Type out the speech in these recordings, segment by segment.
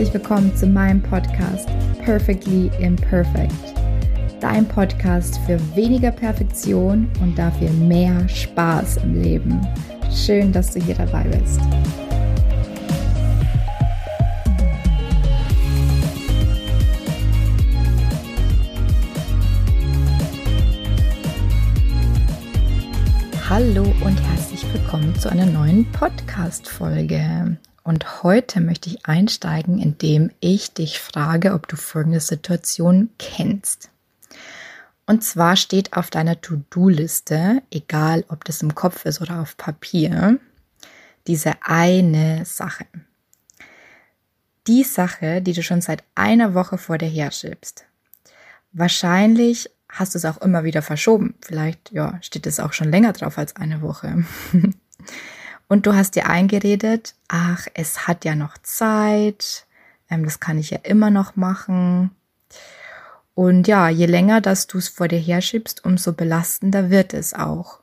herzlich willkommen zu meinem Podcast Perfectly Imperfect. Dein Podcast für weniger Perfektion und dafür mehr Spaß im Leben. Schön, dass du hier dabei bist. Hallo und herzlich willkommen zu einer neuen Podcast-Folge. Und heute möchte ich einsteigen, indem ich dich frage, ob du folgende Situation kennst. Und zwar steht auf deiner To-Do-Liste, egal ob das im Kopf ist oder auf Papier, diese eine Sache. Die Sache, die du schon seit einer Woche vor dir herschiebst. Wahrscheinlich hast du es auch immer wieder verschoben. Vielleicht, ja, steht es auch schon länger drauf als eine Woche. Und du hast dir eingeredet, ach, es hat ja noch Zeit, ähm, das kann ich ja immer noch machen. Und ja, je länger, dass du es vor dir herschiebst, umso belastender wird es auch.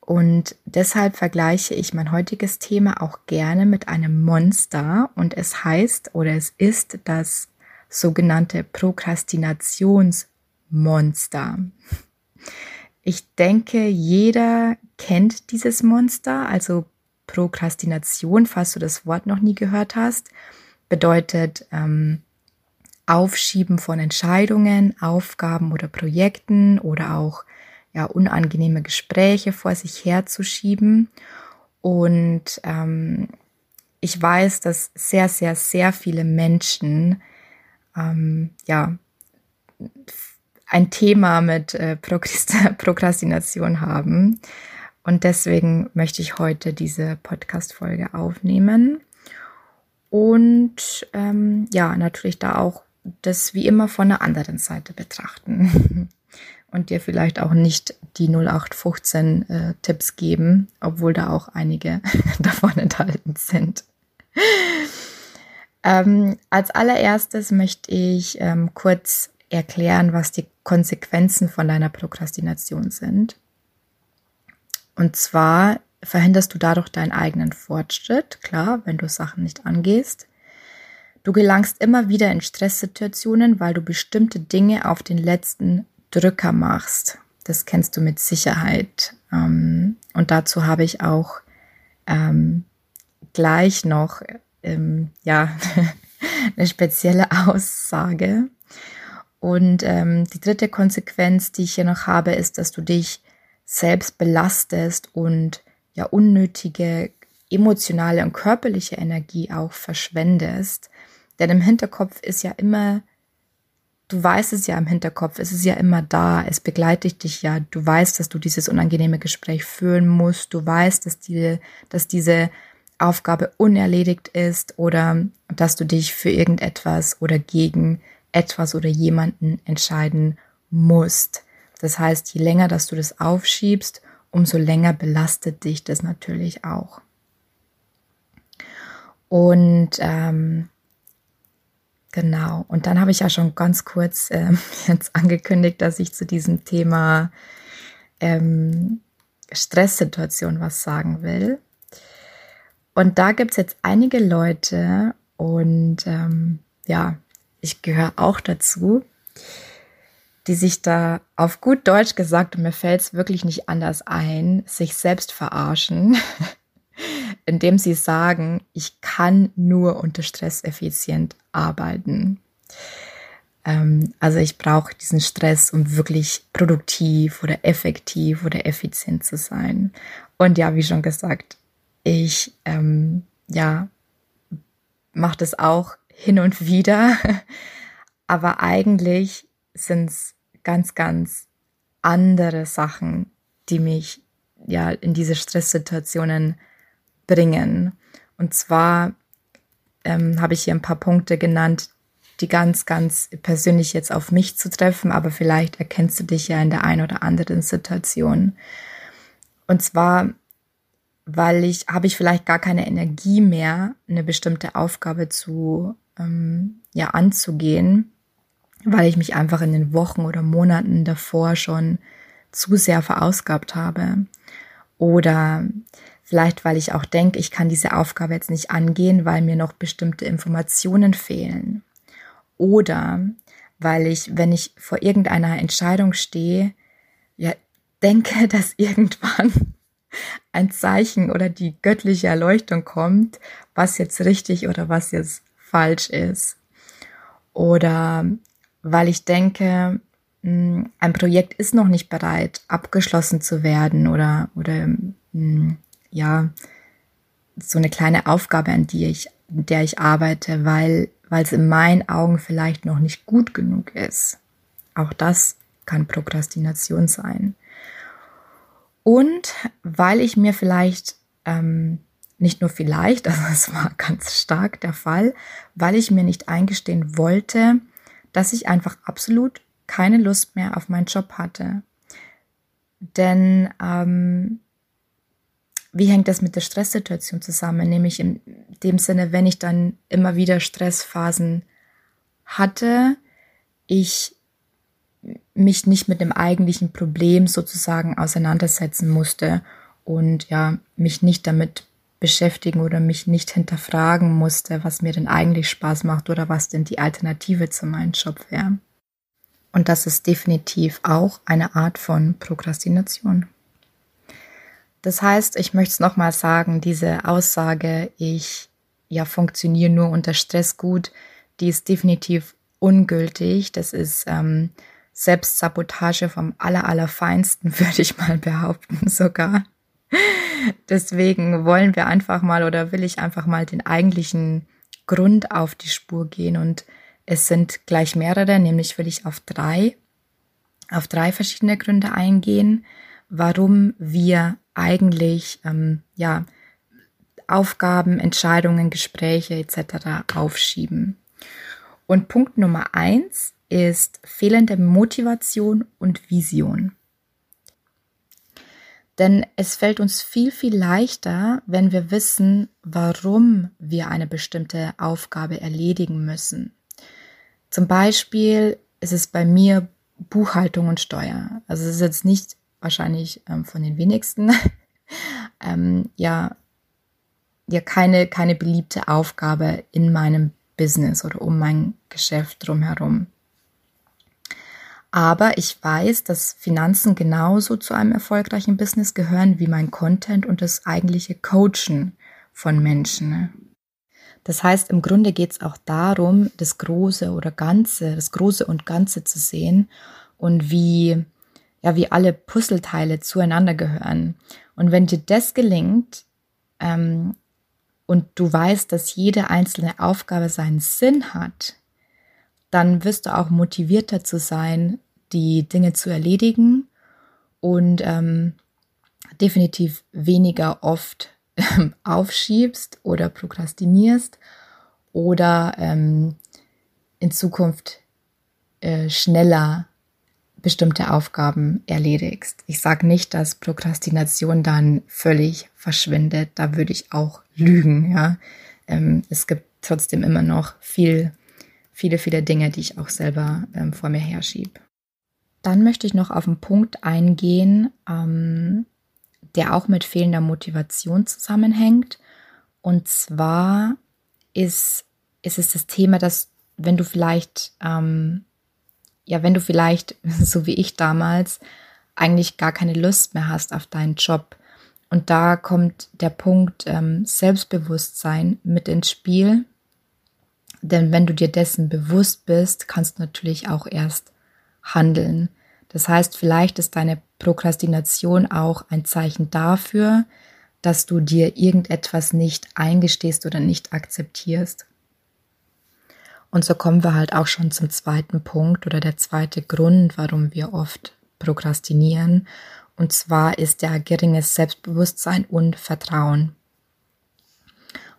Und deshalb vergleiche ich mein heutiges Thema auch gerne mit einem Monster und es heißt oder es ist das sogenannte Prokrastinationsmonster. Ich denke, jeder kennt dieses Monster, also Prokrastination, falls du das Wort noch nie gehört hast, bedeutet ähm, Aufschieben von Entscheidungen, Aufgaben oder Projekten oder auch ja, unangenehme Gespräche vor sich herzuschieben. Und ähm, ich weiß, dass sehr, sehr, sehr viele Menschen ähm, ja ein Thema mit äh, Prokrastination haben. Und deswegen möchte ich heute diese Podcast-Folge aufnehmen. Und ähm, ja, natürlich da auch das wie immer von der anderen Seite betrachten. Und dir vielleicht auch nicht die 0815 äh, Tipps geben, obwohl da auch einige davon enthalten sind. Ähm, als allererstes möchte ich ähm, kurz erklären, was die Konsequenzen von deiner Prokrastination sind. Und zwar verhinderst du dadurch deinen eigenen Fortschritt, klar, wenn du Sachen nicht angehst. Du gelangst immer wieder in Stresssituationen, weil du bestimmte Dinge auf den letzten Drücker machst. Das kennst du mit Sicherheit. Ähm, und dazu habe ich auch ähm, gleich noch ähm, ja, eine spezielle Aussage. Und ähm, die dritte Konsequenz, die ich hier noch habe, ist, dass du dich selbst belastest und ja unnötige emotionale und körperliche Energie auch verschwendest. Denn im Hinterkopf ist ja immer, du weißt es ja im Hinterkopf, es ist ja immer da, es begleitet dich ja, du weißt, dass du dieses unangenehme Gespräch führen musst, du weißt, dass, die, dass diese Aufgabe unerledigt ist oder dass du dich für irgendetwas oder gegen etwas oder jemanden entscheiden musst. Das heißt, je länger, dass du das aufschiebst, umso länger belastet dich das natürlich auch. Und ähm, genau, und dann habe ich ja schon ganz kurz ähm, jetzt angekündigt, dass ich zu diesem Thema ähm, Stresssituation was sagen will. Und da gibt es jetzt einige Leute und ähm, ja, ich gehöre auch dazu, die sich da auf gut Deutsch gesagt, und mir fällt es wirklich nicht anders ein, sich selbst verarschen, indem sie sagen, ich kann nur unter Stress effizient arbeiten. Ähm, also ich brauche diesen Stress, um wirklich produktiv oder effektiv oder effizient zu sein. Und ja, wie schon gesagt, ich ähm, ja mache das auch hin und wieder. Aber eigentlich sind es ganz, ganz andere Sachen, die mich ja in diese Stresssituationen bringen. Und zwar ähm, habe ich hier ein paar Punkte genannt, die ganz, ganz persönlich jetzt auf mich zu treffen, aber vielleicht erkennst du dich ja in der einen oder anderen Situation. Und zwar weil ich habe ich vielleicht gar keine Energie mehr, eine bestimmte Aufgabe zu ähm, ja anzugehen, weil ich mich einfach in den Wochen oder Monaten davor schon zu sehr verausgabt habe. Oder Vielleicht, weil ich auch denke, ich kann diese Aufgabe jetzt nicht angehen, weil mir noch bestimmte Informationen fehlen. Oder weil ich, wenn ich vor irgendeiner Entscheidung stehe, ja, denke, dass irgendwann ein Zeichen oder die göttliche Erleuchtung kommt, was jetzt richtig oder was jetzt falsch ist. Oder weil ich denke, hm, ein Projekt ist noch nicht bereit, abgeschlossen zu werden oder, oder hm, ja, so eine kleine Aufgabe, an die ich, in der ich arbeite, weil, weil es in meinen Augen vielleicht noch nicht gut genug ist. Auch das kann Prokrastination sein. Und weil ich mir vielleicht, ähm, nicht nur vielleicht, also es war ganz stark der Fall, weil ich mir nicht eingestehen wollte, dass ich einfach absolut keine Lust mehr auf meinen Job hatte. Denn ähm, wie hängt das mit der Stresssituation zusammen? Nämlich in dem Sinne, wenn ich dann immer wieder Stressphasen hatte, ich mich nicht mit dem eigentlichen Problem sozusagen auseinandersetzen musste und ja, mich nicht damit beschäftigen oder mich nicht hinterfragen musste, was mir denn eigentlich Spaß macht oder was denn die Alternative zu meinem Job wäre. Und das ist definitiv auch eine Art von Prokrastination. Das heißt, ich möchte es nochmal sagen, diese Aussage, ich ja funktioniere nur unter Stress gut, die ist definitiv ungültig. Das ist ähm, Selbstsabotage vom aller, allerfeinsten, würde ich mal behaupten sogar. Deswegen wollen wir einfach mal oder will ich einfach mal den eigentlichen Grund auf die Spur gehen und es sind gleich mehrere, nämlich will ich auf drei, auf drei verschiedene Gründe eingehen, warum wir eigentlich ähm, ja Aufgaben, Entscheidungen, Gespräche etc. aufschieben. Und Punkt Nummer eins ist fehlende Motivation und Vision. Denn es fällt uns viel, viel leichter, wenn wir wissen, warum wir eine bestimmte Aufgabe erledigen müssen. Zum Beispiel ist es bei mir Buchhaltung und Steuer. Also es ist jetzt nicht wahrscheinlich ähm, von den wenigsten ähm, ja ja keine keine beliebte Aufgabe in meinem Business oder um mein Geschäft drumherum. Aber ich weiß, dass Finanzen genauso zu einem erfolgreichen Business gehören wie mein Content und das eigentliche Coachen von Menschen. Das heißt, im Grunde geht es auch darum, das Große oder Ganze, das Große und Ganze zu sehen und wie, ja, wie alle Puzzleteile zueinander gehören. Und wenn dir das gelingt ähm, und du weißt, dass jede einzelne Aufgabe seinen Sinn hat, dann wirst du auch motivierter zu sein, die Dinge zu erledigen und ähm, definitiv weniger oft ähm, aufschiebst oder prokrastinierst oder ähm, in Zukunft äh, schneller bestimmte Aufgaben erledigst. Ich sage nicht, dass Prokrastination dann völlig verschwindet. Da würde ich auch lügen. Ja, ähm, es gibt trotzdem immer noch viel viele, viele Dinge, die ich auch selber ähm, vor mir herschiebe. Dann möchte ich noch auf einen Punkt eingehen, ähm, der auch mit fehlender Motivation zusammenhängt. Und zwar ist, ist es das Thema, dass wenn du vielleicht, ähm, ja, wenn du vielleicht, so wie ich damals, eigentlich gar keine Lust mehr hast auf deinen Job. Und da kommt der Punkt ähm, Selbstbewusstsein mit ins Spiel. Denn wenn du dir dessen bewusst bist, kannst du natürlich auch erst handeln. Das heißt, vielleicht ist deine Prokrastination auch ein Zeichen dafür, dass du dir irgendetwas nicht eingestehst oder nicht akzeptierst. Und so kommen wir halt auch schon zum zweiten Punkt oder der zweite Grund, warum wir oft prokrastinieren. Und zwar ist der geringes Selbstbewusstsein und Vertrauen.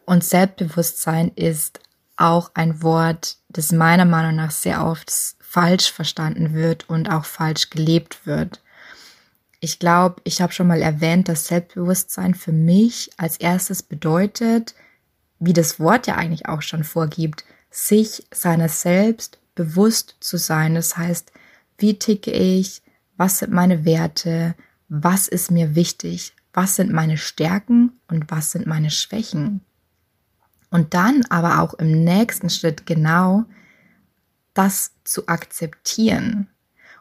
Und Selbstbewusstsein ist auch ein Wort, das meiner Meinung nach sehr oft falsch verstanden wird und auch falsch gelebt wird. Ich glaube, ich habe schon mal erwähnt, dass Selbstbewusstsein für mich als erstes bedeutet, wie das Wort ja eigentlich auch schon vorgibt, sich seiner selbst bewusst zu sein. Das heißt, wie ticke ich, was sind meine Werte, was ist mir wichtig, was sind meine Stärken und was sind meine Schwächen. Und dann aber auch im nächsten Schritt genau das zu akzeptieren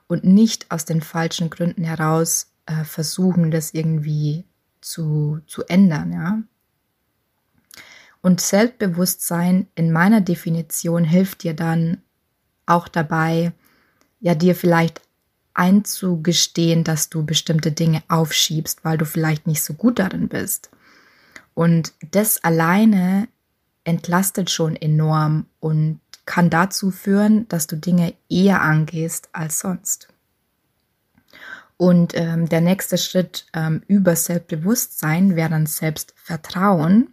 und nicht aus den falschen Gründen heraus äh, versuchen, das irgendwie zu, zu ändern, ja. Und Selbstbewusstsein in meiner Definition hilft dir dann auch dabei, ja, dir vielleicht einzugestehen, dass du bestimmte Dinge aufschiebst, weil du vielleicht nicht so gut darin bist. Und das alleine entlastet schon enorm und kann dazu führen, dass du Dinge eher angehst als sonst. Und ähm, der nächste Schritt ähm, über Selbstbewusstsein wäre dann Selbstvertrauen.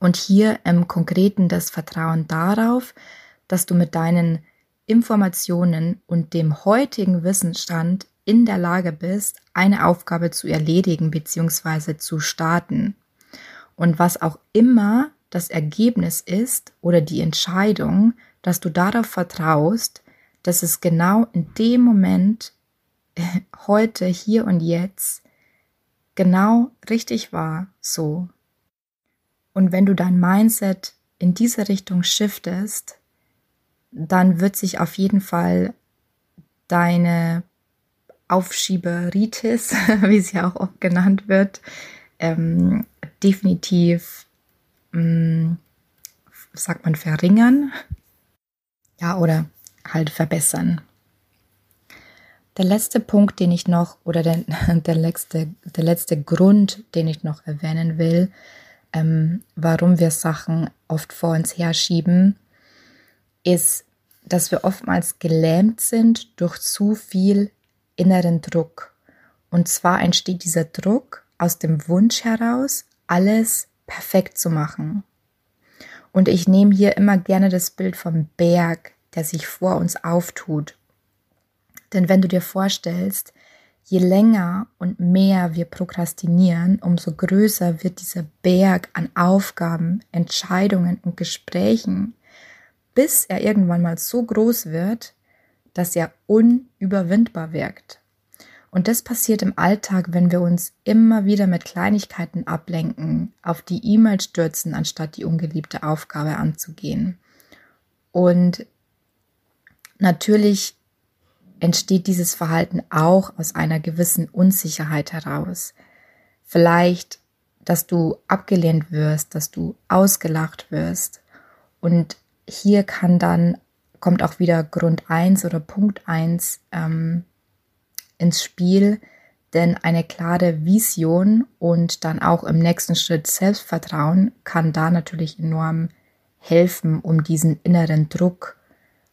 Und hier im Konkreten das Vertrauen darauf, dass du mit deinen Informationen und dem heutigen Wissensstand in der Lage bist, eine Aufgabe zu erledigen bzw. zu starten. Und was auch immer das Ergebnis ist oder die Entscheidung, dass du darauf vertraust, dass es genau in dem Moment, heute, hier und jetzt, genau richtig war, so. Und wenn du dein Mindset in diese Richtung shiftest, dann wird sich auf jeden Fall deine Aufschieberitis, wie sie auch oft genannt wird, ähm, definitiv mh, mm, sagt man, verringern. Ja, oder halt verbessern. Der letzte Punkt, den ich noch, oder der, der, letzte, der letzte Grund, den ich noch erwähnen will, ähm, warum wir Sachen oft vor uns herschieben, ist, dass wir oftmals gelähmt sind durch zu viel inneren Druck. Und zwar entsteht dieser Druck aus dem Wunsch heraus, alles perfekt zu machen. Und ich nehme hier immer gerne das Bild vom Berg, der sich vor uns auftut. Denn wenn du dir vorstellst, je länger und mehr wir prokrastinieren, umso größer wird dieser Berg an Aufgaben, Entscheidungen und Gesprächen, bis er irgendwann mal so groß wird, dass er unüberwindbar wirkt. Und das passiert im Alltag, wenn wir uns immer wieder mit Kleinigkeiten ablenken, auf die E-Mail stürzen, anstatt die ungeliebte Aufgabe anzugehen. Und natürlich entsteht dieses Verhalten auch aus einer gewissen Unsicherheit heraus. Vielleicht, dass du abgelehnt wirst, dass du ausgelacht wirst. Und hier kann dann, kommt auch wieder Grund eins oder Punkt eins ähm, ins Spiel, denn eine klare Vision und dann auch im nächsten Schritt Selbstvertrauen kann da natürlich enorm helfen, um diesen inneren Druck,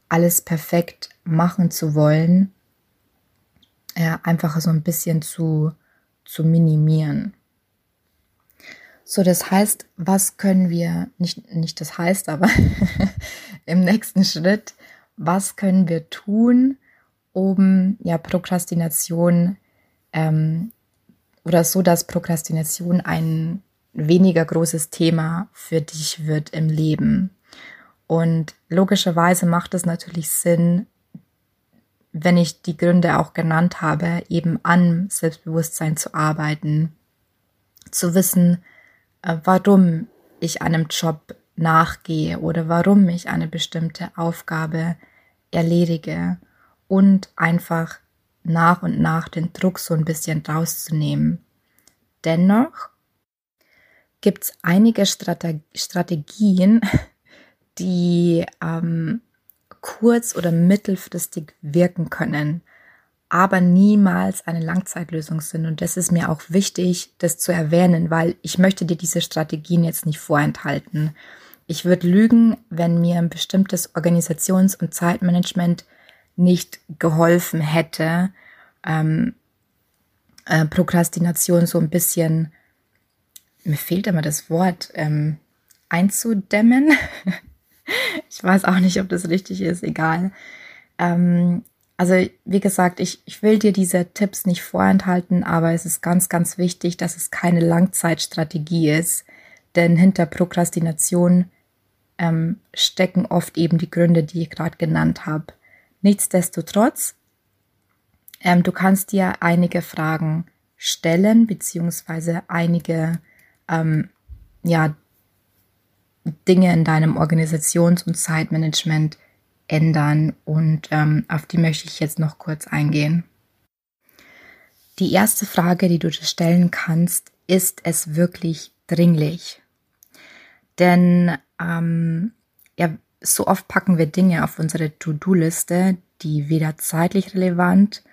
alles perfekt machen zu wollen, äh, einfach so ein bisschen zu, zu minimieren. So, das heißt, was können wir, nicht, nicht das heißt, aber im nächsten Schritt, was können wir tun, um ja Prokrastination ähm, oder so, dass Prokrastination ein weniger großes Thema für dich wird im Leben. Und logischerweise macht es natürlich Sinn, wenn ich die Gründe auch genannt habe, eben an Selbstbewusstsein zu arbeiten, zu wissen, äh, warum ich einem Job nachgehe oder warum ich eine bestimmte Aufgabe erledige und einfach nach und nach den Druck so ein bisschen rauszunehmen. Dennoch gibt es einige Strate Strategien, die ähm, kurz- oder mittelfristig wirken können, aber niemals eine Langzeitlösung sind. Und das ist mir auch wichtig, das zu erwähnen, weil ich möchte dir diese Strategien jetzt nicht vorenthalten. Ich würde lügen, wenn mir ein bestimmtes Organisations- und Zeitmanagement nicht geholfen hätte, ähm, äh, Prokrastination so ein bisschen, mir fehlt immer das Wort, ähm, einzudämmen. ich weiß auch nicht, ob das richtig ist, egal. Ähm, also wie gesagt, ich, ich will dir diese Tipps nicht vorenthalten, aber es ist ganz, ganz wichtig, dass es keine Langzeitstrategie ist, denn hinter Prokrastination ähm, stecken oft eben die Gründe, die ich gerade genannt habe. Nichtsdestotrotz, ähm, du kannst dir einige Fragen Stellen beziehungsweise einige ähm, ja, Dinge in deinem Organisations- und Zeitmanagement ändern und ähm, auf die möchte ich jetzt noch kurz eingehen. Die erste Frage, die du dir stellen kannst, ist es wirklich dringlich? Denn ähm, ja, so oft packen wir Dinge auf unsere To-Do-Liste, die weder zeitlich relevant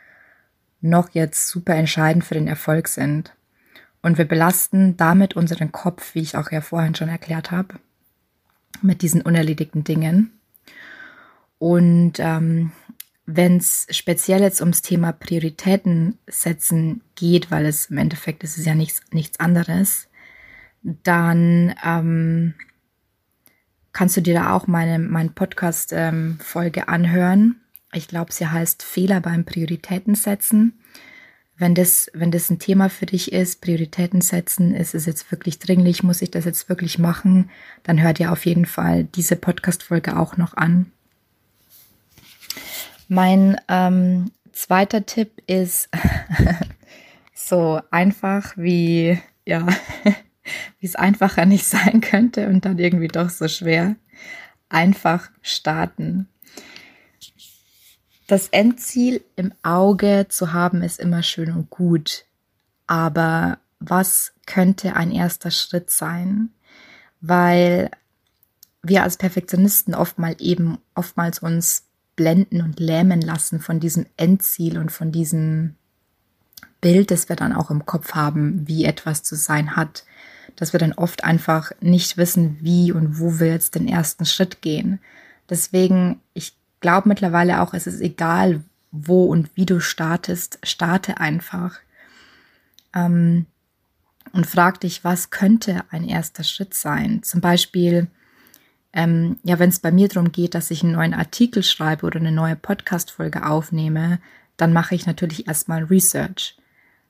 noch jetzt super entscheidend für den Erfolg sind. Und wir belasten damit unseren Kopf, wie ich auch ja vorhin schon erklärt habe, mit diesen unerledigten Dingen. Und ähm, wenn es speziell jetzt ums Thema Prioritäten setzen geht, weil es im Endeffekt ist es ja nichts, nichts anderes, dann ähm, kannst du dir da auch meine, meine Podcast-Folge ähm, anhören. Ich glaube, sie heißt Fehler beim Prioritäten setzen. Wenn das, wenn das ein Thema für dich ist, Prioritäten setzen, ist es jetzt wirklich dringlich, muss ich das jetzt wirklich machen, dann hört ihr auf jeden Fall diese Podcast-Folge auch noch an. Mein ähm, zweiter Tipp ist so einfach wie, ja, wie es einfacher nicht sein könnte und dann irgendwie doch so schwer. Einfach starten. Das Endziel im Auge zu haben ist immer schön und gut. Aber was könnte ein erster Schritt sein? Weil wir als Perfektionisten oftmals eben oftmals uns blenden und lähmen lassen von diesem Endziel und von diesem Bild, das wir dann auch im Kopf haben, wie etwas zu sein hat, dass wir dann oft einfach nicht wissen, wie und wo wir jetzt den ersten Schritt gehen. Deswegen, ich glaube mittlerweile auch, es ist egal, wo und wie du startest, starte einfach. Ähm, und frag dich, was könnte ein erster Schritt sein? Zum Beispiel, ähm, ja, wenn es bei mir darum geht, dass ich einen neuen Artikel schreibe oder eine neue Podcast-Folge aufnehme, dann mache ich natürlich erstmal Research.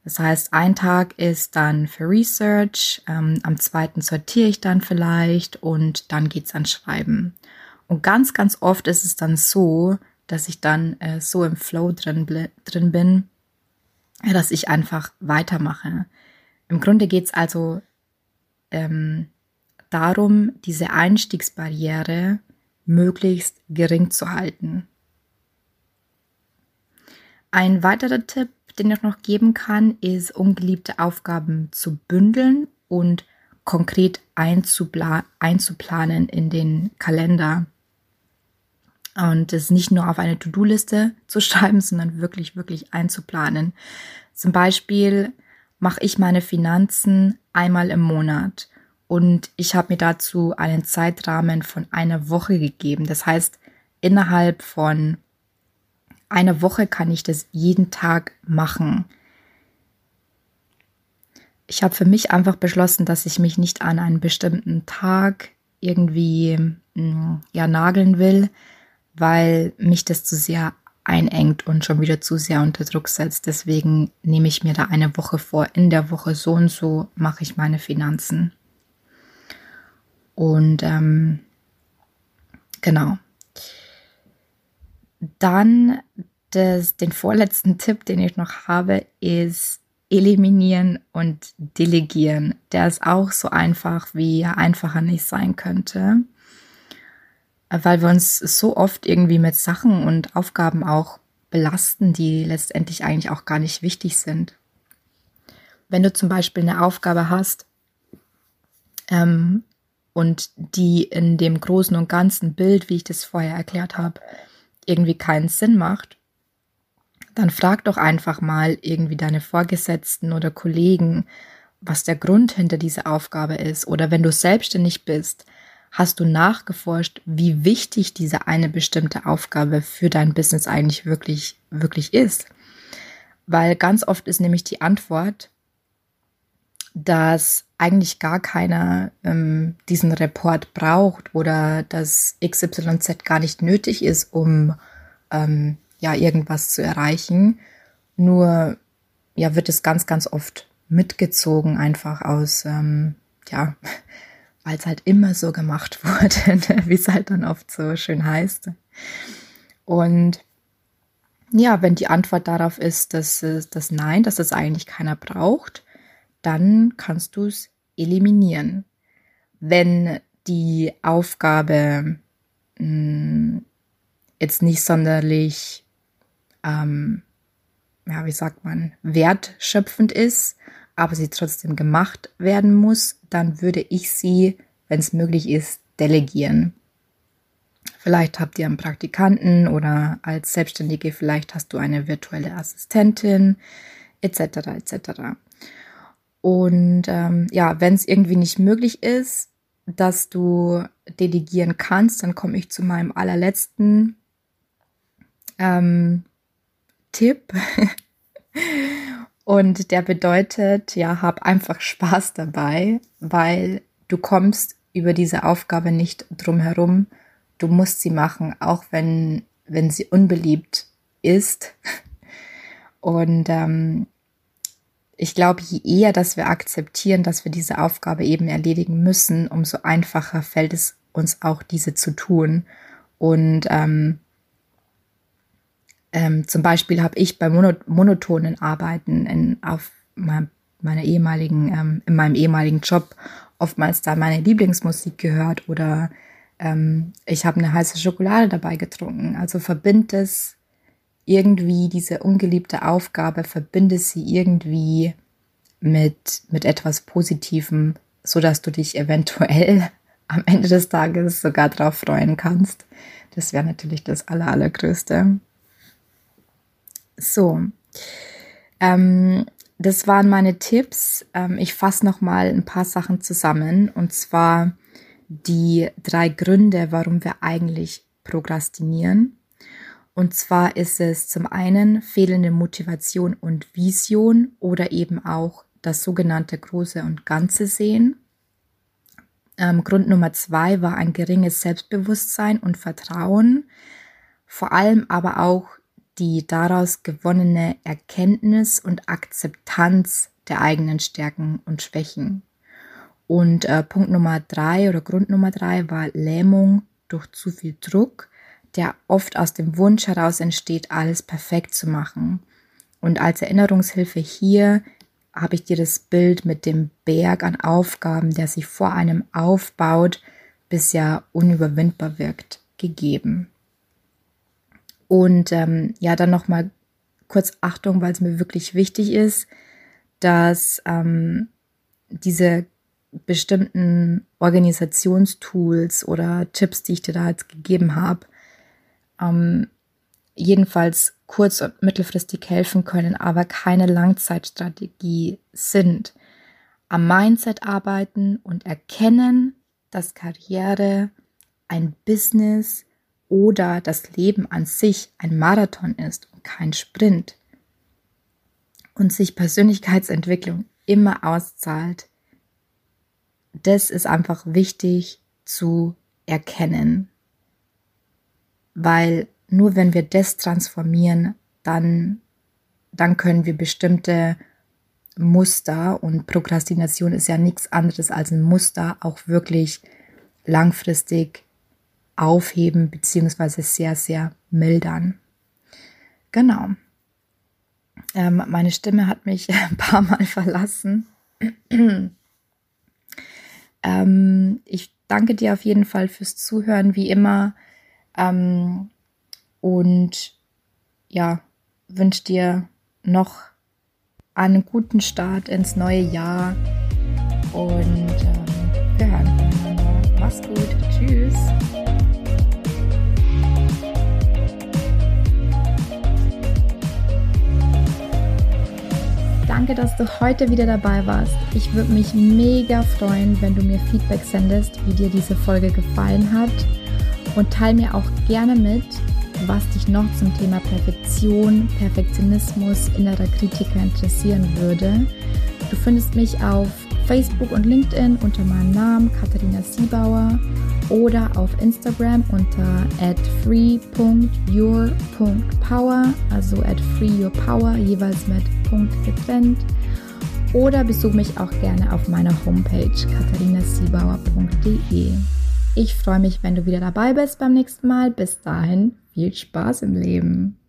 Das heißt, ein Tag ist dann für Research, ähm, am zweiten sortiere ich dann vielleicht und dann geht's an Schreiben. Und ganz, ganz oft ist es dann so, dass ich dann äh, so im Flow drin, drin bin, dass ich einfach weitermache. Im Grunde geht es also ähm, darum, diese Einstiegsbarriere möglichst gering zu halten. Ein weiterer Tipp, den ich noch geben kann, ist, ungeliebte Aufgaben zu bündeln und konkret einzupla einzuplanen in den Kalender und es nicht nur auf eine To-Do-Liste zu schreiben, sondern wirklich, wirklich einzuplanen. Zum Beispiel mache ich meine Finanzen einmal im Monat und ich habe mir dazu einen Zeitrahmen von einer Woche gegeben. Das heißt, innerhalb von einer Woche kann ich das jeden Tag machen. Ich habe für mich einfach beschlossen, dass ich mich nicht an einen bestimmten Tag irgendwie mm, ja nageln will, weil mich das zu sehr einengt und schon wieder zu sehr unter Druck setzt. Deswegen nehme ich mir da eine Woche vor. In der Woche so und so mache ich meine Finanzen. Und ähm, genau. Dann das, den vorletzten Tipp, den ich noch habe, ist eliminieren und delegieren. Der ist auch so einfach, wie er einfacher nicht sein könnte weil wir uns so oft irgendwie mit Sachen und Aufgaben auch belasten, die letztendlich eigentlich auch gar nicht wichtig sind. Wenn du zum Beispiel eine Aufgabe hast ähm, und die in dem großen und ganzen Bild, wie ich das vorher erklärt habe, irgendwie keinen Sinn macht, dann frag doch einfach mal irgendwie deine Vorgesetzten oder Kollegen, was der Grund hinter dieser Aufgabe ist. Oder wenn du selbstständig bist, hast du nachgeforscht, wie wichtig diese eine bestimmte Aufgabe für dein Business eigentlich wirklich, wirklich ist. Weil ganz oft ist nämlich die Antwort, dass eigentlich gar keiner ähm, diesen Report braucht oder dass XYZ gar nicht nötig ist, um ähm, ja irgendwas zu erreichen. Nur ja wird es ganz, ganz oft mitgezogen, einfach aus ähm, ja weil es halt immer so gemacht wurde, ne? wie es halt dann oft so schön heißt. Und ja, wenn die Antwort darauf ist, dass das Nein, dass das eigentlich keiner braucht, dann kannst du es eliminieren. Wenn die Aufgabe mh, hm, jetzt nicht sonderlich, ähm, ja, wie sagt man, wertschöpfend ist, aber sie trotzdem gemacht werden muss, dann würde ich sie, wenn es möglich ist, delegieren. Vielleicht habt ihr einen Praktikanten oder als Selbstständige vielleicht hast du eine virtuelle Assistentin etc. etc. Und ähm, ja, wenn es irgendwie nicht möglich ist, dass du delegieren kannst, dann komme ich zu meinem allerletzten ähm, Tipp. Und der bedeutet, ja, hab einfach Spaß dabei, weil du kommst über diese Aufgabe nicht drum herum, du musst sie machen, auch wenn, wenn sie unbeliebt ist. Und ähm, ich glaube, je eher, dass wir akzeptieren, dass wir diese Aufgabe eben erledigen müssen, umso einfacher fällt es uns auch, diese zu tun. Und ähm, ähm, zum Beispiel habe ich bei mono monotonen Arbeiten in, auf mein, meiner ehemaligen, ähm, in meinem ehemaligen Job oftmals da meine Lieblingsmusik gehört oder ähm, ich habe eine heiße Schokolade dabei getrunken. Also verbind es irgendwie, diese ungeliebte Aufgabe, verbinde sie irgendwie mit, mit etwas Positivem, so dass du dich eventuell am Ende des Tages sogar drauf freuen kannst. Das wäre natürlich das Aller, Allergrößte. So, ähm, das waren meine Tipps. Ähm, ich fasse noch mal ein paar Sachen zusammen. Und zwar die drei Gründe, warum wir eigentlich prokrastinieren. Und zwar ist es zum einen fehlende Motivation und Vision oder eben auch das sogenannte große und ganze Sehen. Ähm, Grund Nummer zwei war ein geringes Selbstbewusstsein und Vertrauen, vor allem aber auch die daraus gewonnene Erkenntnis und Akzeptanz der eigenen Stärken und Schwächen. Und äh, Punkt Nummer drei oder Grund Nummer drei war Lähmung durch zu viel Druck, der oft aus dem Wunsch heraus entsteht, alles perfekt zu machen. Und als Erinnerungshilfe hier habe ich dir das Bild mit dem Berg an Aufgaben, der sich vor einem aufbaut, bis ja unüberwindbar wirkt, gegeben. Und ähm, ja, dann nochmal kurz Achtung, weil es mir wirklich wichtig ist, dass ähm, diese bestimmten Organisationstools oder Tipps, die ich dir da jetzt gegeben habe, ähm, jedenfalls kurz- und mittelfristig helfen können, aber keine Langzeitstrategie sind. Am Mindset arbeiten und erkennen, dass Karriere ein Business oder das Leben an sich ein Marathon ist und kein Sprint und sich Persönlichkeitsentwicklung immer auszahlt, das ist einfach wichtig zu erkennen. Weil nur wenn wir das transformieren, dann, dann können wir bestimmte Muster und Prokrastination ist ja nichts anderes als ein Muster auch wirklich langfristig aufheben beziehungsweise sehr, sehr mildern. Genau. Ähm, meine Stimme hat mich ein paar Mal verlassen. Ähm, ich danke dir auf jeden Fall fürs Zuhören, wie immer. Ähm, und ja, wünsche dir noch einen guten Start ins neue Jahr. Und ähm, wir. Mach's gut. Tschüss. Danke, dass du heute wieder dabei warst. Ich würde mich mega freuen, wenn du mir Feedback sendest, wie dir diese Folge gefallen hat. Und teile mir auch gerne mit, was dich noch zum Thema Perfektion, Perfektionismus, innerer Kritiker interessieren würde. Du findest mich auf Facebook und LinkedIn unter meinem Namen Katharina Siebauer oder auf Instagram unter free.your.power, also at freeyourpower, jeweils mit Punkt getrennt. Oder besuch mich auch gerne auf meiner Homepage katharinasiebauer.de. Ich freue mich, wenn du wieder dabei bist beim nächsten Mal. Bis dahin, viel Spaß im Leben.